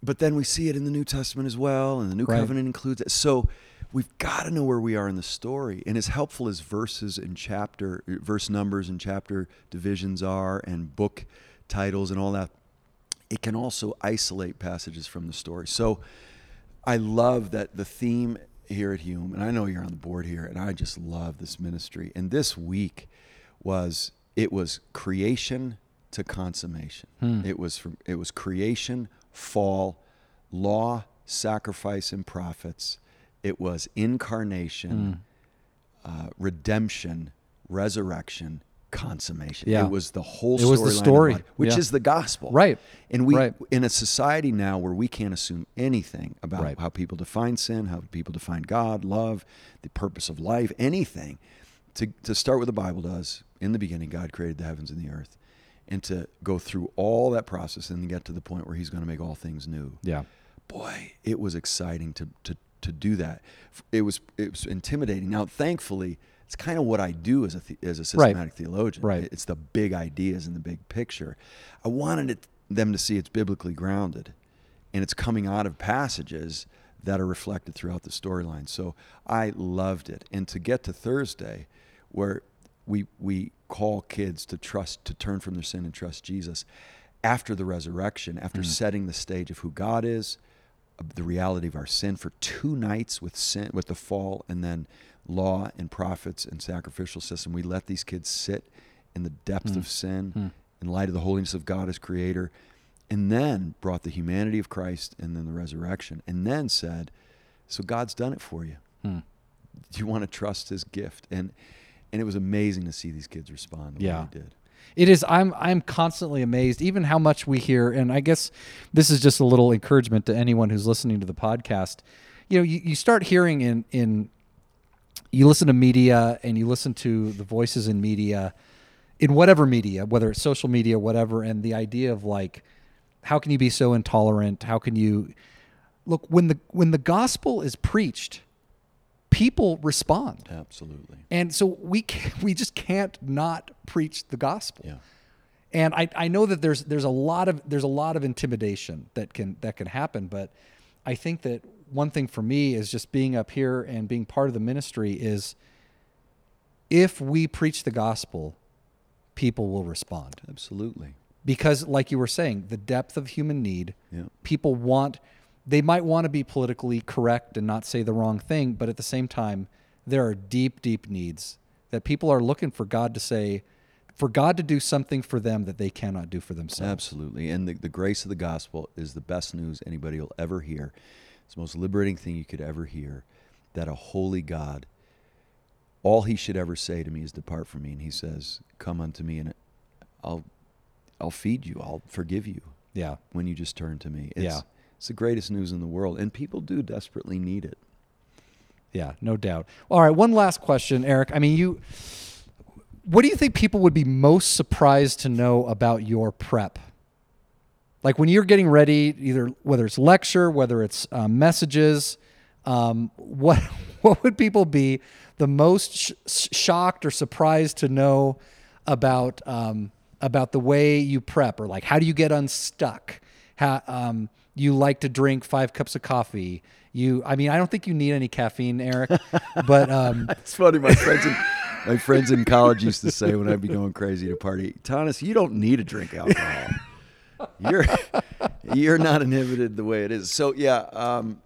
but then we see it in the New Testament as well, and the New Right. Covenant includes it. So we've got to know where we are in the story. And as helpful as verses and chapter, verse numbers and chapter divisions are, and book titles and all that, it can also isolate passages from the story. So I love that the theme here at Hume, and I know you're on the board here, and I just love this ministry. And this week was it was creation to consummation. Hmm. It was from it was creation, fall, law, sacrifice, and prophets. It was incarnation, uh, redemption, resurrection, consummation. Yeah. It was the whole It was the story. life, which Yeah. is the gospel. Right. And we Right. in a society now where we can't assume anything about Right. how people define sin, how people define God, love, the purpose of life, anything. To to start with the Bible does, in the beginning God created the heavens and the earth. And to go through all that process and get to the point where he's going to make all things new. Yeah. Boy, it was exciting to to to do that. It was it was intimidating. Now, thankfully, it's kind of what I do as a the, as a systematic theologian. Right. It's the big ideas and the big picture. I wanted it, them to see it's biblically grounded, and it's coming out of passages that are reflected throughout the storyline. So I loved it. And to get to Thursday, where we we call kids to trust to turn from their sin and trust Jesus after the resurrection, after mm. setting the stage of who God is, the reality of our sin for two nights with sin with the fall and then law and prophets and sacrificial system. We let these kids sit in the depth mm. of sin, mm. in light of the holiness of God as creator, and then brought the humanity of Christ and then the resurrection, and then said, So God's done it for you. Do you want to trust his gift? And and it was amazing to see these kids respond the Yeah. way they did. It is. I'm. I'm constantly amazed, even how much we hear. And I guess this is just a little encouragement to anyone who's listening to the podcast. You know, you, you start hearing in in you listen to media and you listen to the voices in media, in whatever media, whether it's social media, whatever, and the idea of like, how can you be so intolerant? How can you look when the when the gospel is preached, people respond. Absolutely. And so we we just can't not preach the gospel. Yeah. And I, I know that there's there's a lot of there's a lot of intimidation that can that can happen, but I think that one thing for me is just being up here and being part of the ministry is if we preach the gospel, people will respond. Absolutely. Because like you were saying, the depth of human need, Yeah. people want they might want to be politically correct and not say the wrong thing, but at the same time, there are deep, deep needs that people are looking for God to say, for God to do something for them that they cannot do for themselves. Absolutely. And the, the grace of the gospel is the best news anybody will ever hear. It's the most liberating thing you could ever hear that a holy God, all he should ever say to me is, Depart from me. And he says, Come unto me and I'll, I'll feed you, I'll forgive you Yeah. when you just turn to me. It's, Yeah. It's the greatest news in the world. And people do desperately need it. Yeah, no doubt. All right, one last question, Erik. I mean, you what do you think people would be most surprised to know about your prep? Like when you're getting ready, either whether it's lecture, whether it's um, messages, um, what what would people be the most sh- shocked or surprised to know about um, about the way you prep, or like how do you get unstuck? How um, you like to drink five cups of coffee? You, I mean, I don't think you need any caffeine, Erik, but um, It's funny. My friends in my friends in college used to say when I'd be going crazy to party, Thoennes, you don't need to drink alcohol. You're you're not inhibited the way it is. So yeah, um,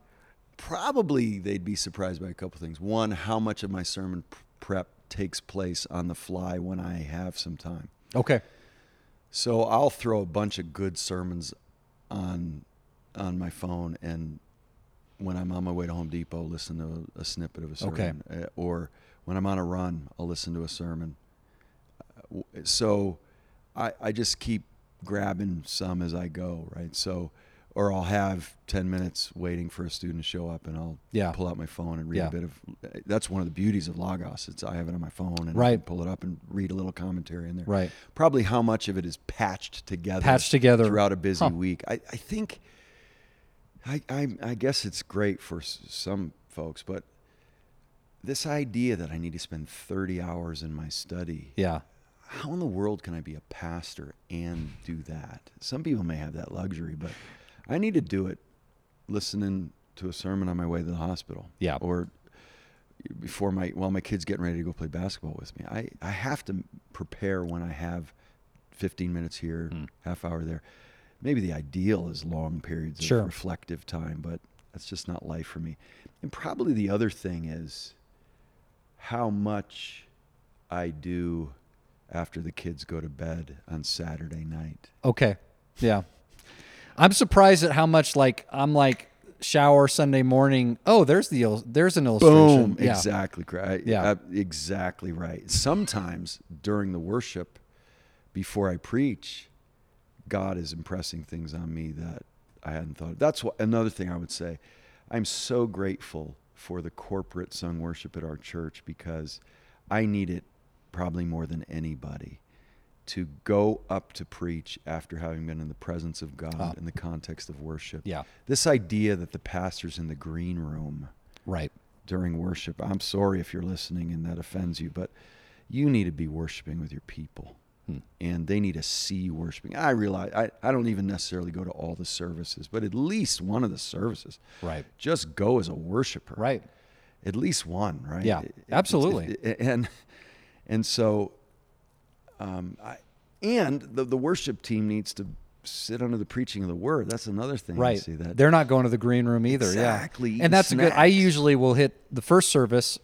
probably they'd be surprised by a couple things. One, how much of my sermon prep takes place on the fly when I have some time. okay, So I'll throw a bunch of good sermons on on my phone, and when I'm on my way to Home Depot, listen to a, a snippet of a Okay. sermon. Uh, or when I'm on a run, I'll listen to a sermon. Uh, So I I just keep grabbing some as I go, right? So. Or I'll have ten minutes waiting for a student to show up, and I'll Yeah. pull out my phone and read Yeah. a bit of. That's one of the beauties of Logos. It's I have it on my phone and Right. pull it up and read a little commentary in there right, probably how much of it is patched together Patched together. throughout a busy Huh. week I, I think I, I i guess it's great for some folks but this idea that i need to spend 30 hours in my study yeah, how in the world can i be a pastor and do that some people may have that luxury but i need to do it listening to a sermon on my way to the hospital Yeah. or before my while my kid's getting ready to go play basketball with me. I, I have to prepare when I have 15 minutes here, Hmm. half hour there. Maybe the ideal is long periods of Sure. reflective time, but that's just not life for me. And probably the other thing is how much I do after the kids go to bed on Saturday night. okay, yeah. I'm surprised at how much like I'm like shower Sunday morning. Oh, there's the il- there's an illustration. Boom. Yeah. Exactly right. Yeah. Uh, exactly right. Sometimes during the worship, before I preach, God is impressing things on me that I hadn't thought. Of. That's what another thing I would say. I'm so grateful for the corporate sung worship at our church because I need it probably more than anybody to go up to preach after having been in the presence of God Ah. in the context of worship. Yeah. This idea that the pastor's in the green room Right. during worship. I'm sorry if you're listening and that offends you, but you need to be worshiping with your people. Hmm. And they need to see you worshiping. I realize I, I don't even necessarily go to all the services, but at least one of the services. Right. Just go as a worshiper. Right. At least one, right? Yeah, It- it- absolutely. it- and and so um, I, and the the worship team needs to sit under the preaching of the word. That's another thing. Right. see that. They're not going to the green room either. Exactly, Yeah. And that's a good. I usually will hit the first service,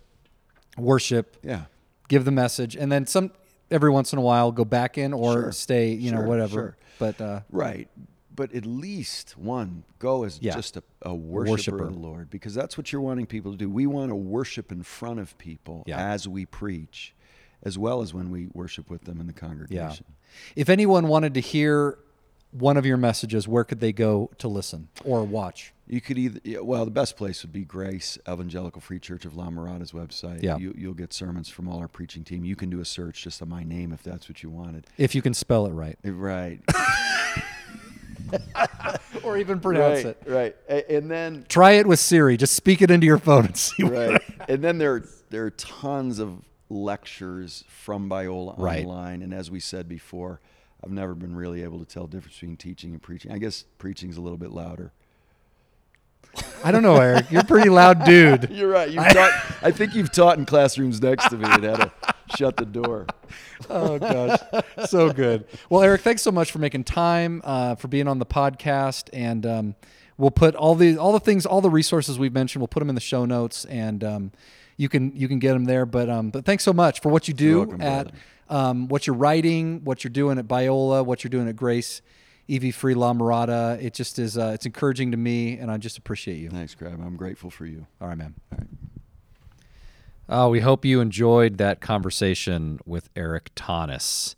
worship, yeah. give the message, and then some. Every once in a while go back in or Sure. stay, you know, whatever. sure. But uh, Right. But at least one, go as Yeah. just a, a worshiper, worshiper. of the Lord, because that's what you're wanting people to do. We want to worship in front of people Yeah. as we preach, as well as when we worship with them in the yeah. congregation. If anyone wanted to hear one of your messages, where could they go to listen or watch? You could either, well, the best place would be Grace Evangelical Free Church of La Mirada's website. Yeah. You, you'll get sermons from all our preaching team. You can do a search just on my name if that's what you wanted. If you can spell it right eh, Right. or even pronounce right. it. Right. And then Try it with Siri. Just speak it into your phone and see what right. and then there there are tons of lectures from Biola Right. online. And as we said before, I've never been really able to tell the difference between teaching and preaching. I guess preaching's a little bit louder. I don't know, Erik. You're a pretty loud dude. You're right. You've taught, I think you've taught in classrooms next to me and had to shut the door. Oh gosh, so good. Well, Erik, thanks so much for making time uh, for being on the podcast, and um, we'll put all the all the things, all the resources we've mentioned. We'll put them in the show notes, and um, you can you can get them there. But um, but thanks so much for what you do welcome, at um, what you're writing, what you're doing at Biola, what you're doing at Grace. EV Free La Mirada. It just is. Uh, it's encouraging to me, and I just appreciate you. Thanks, Crab. I'm grateful for you. All right, man. All right. Oh, we hope you enjoyed that conversation with Erik Thoennes.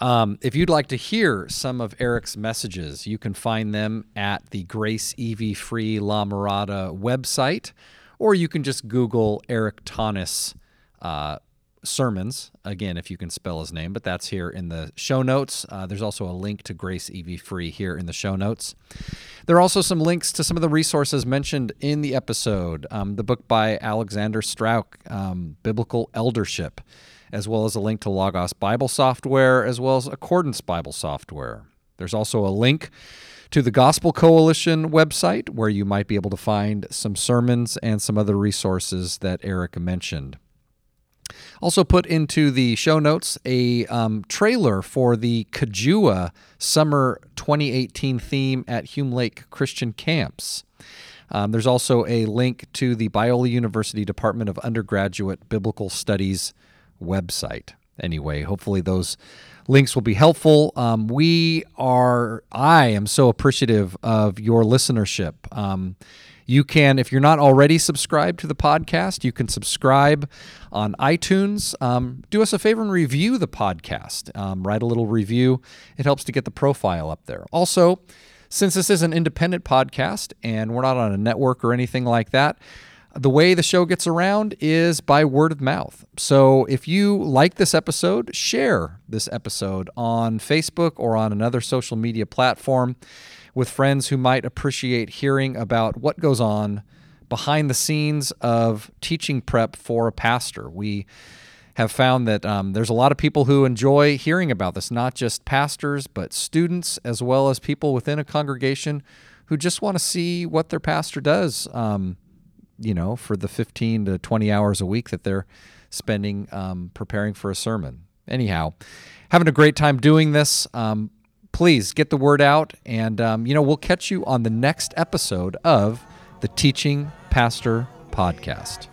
Um, if you'd like to hear some of Erik's messages, you can find them at the Grace EV Free La Mirada website, or you can just Google Erik Thoennes uh, sermons. Again, if you can spell his name, but that's here in the show notes. Uh, there's also a link to Grace EV Free here in the show notes. There are also some links to some of the resources mentioned in the episode. Um, the book by Alexander Strauch, um, Biblical Eldership, as well as a link to Logos Bible software, as well as Accordance Bible software. There's also a link to the Gospel Coalition website where you might be able to find some sermons and some other resources that Erik mentioned. Also, put into the show notes a um, trailer for the Kajua Summer 2018 theme at Hume Lake Christian Camps. Um, there's also a link to the Biola University Department of Undergraduate Biblical Studies website. Anyway, hopefully those links will be helpful. Um, we are, I am so appreciative of your listenership. Um, you can, if you're not already subscribed to the podcast, you can subscribe on iTunes. Um, do us a favor and review the podcast. Um, write a little review, it helps to get the profile up there. Also, since this is an independent podcast and we're not on a network or anything like that, the way the show gets around is by word of mouth. So if you like this episode, share this episode on Facebook or on another social media platform with friends who might appreciate hearing about what goes on behind the scenes of teaching prep for a pastor. We have found that um, there's a lot of people who enjoy hearing about this, not just pastors, but students, as well as people within a congregation who just want to see what their pastor does, um, you know, for the 15 to 20 hours a week that they're spending um, preparing for a sermon. Anyhow, having a great time doing this. Um, please get the word out, and, um, you know, we'll catch you on the next episode of the Teaching Pastor Podcast.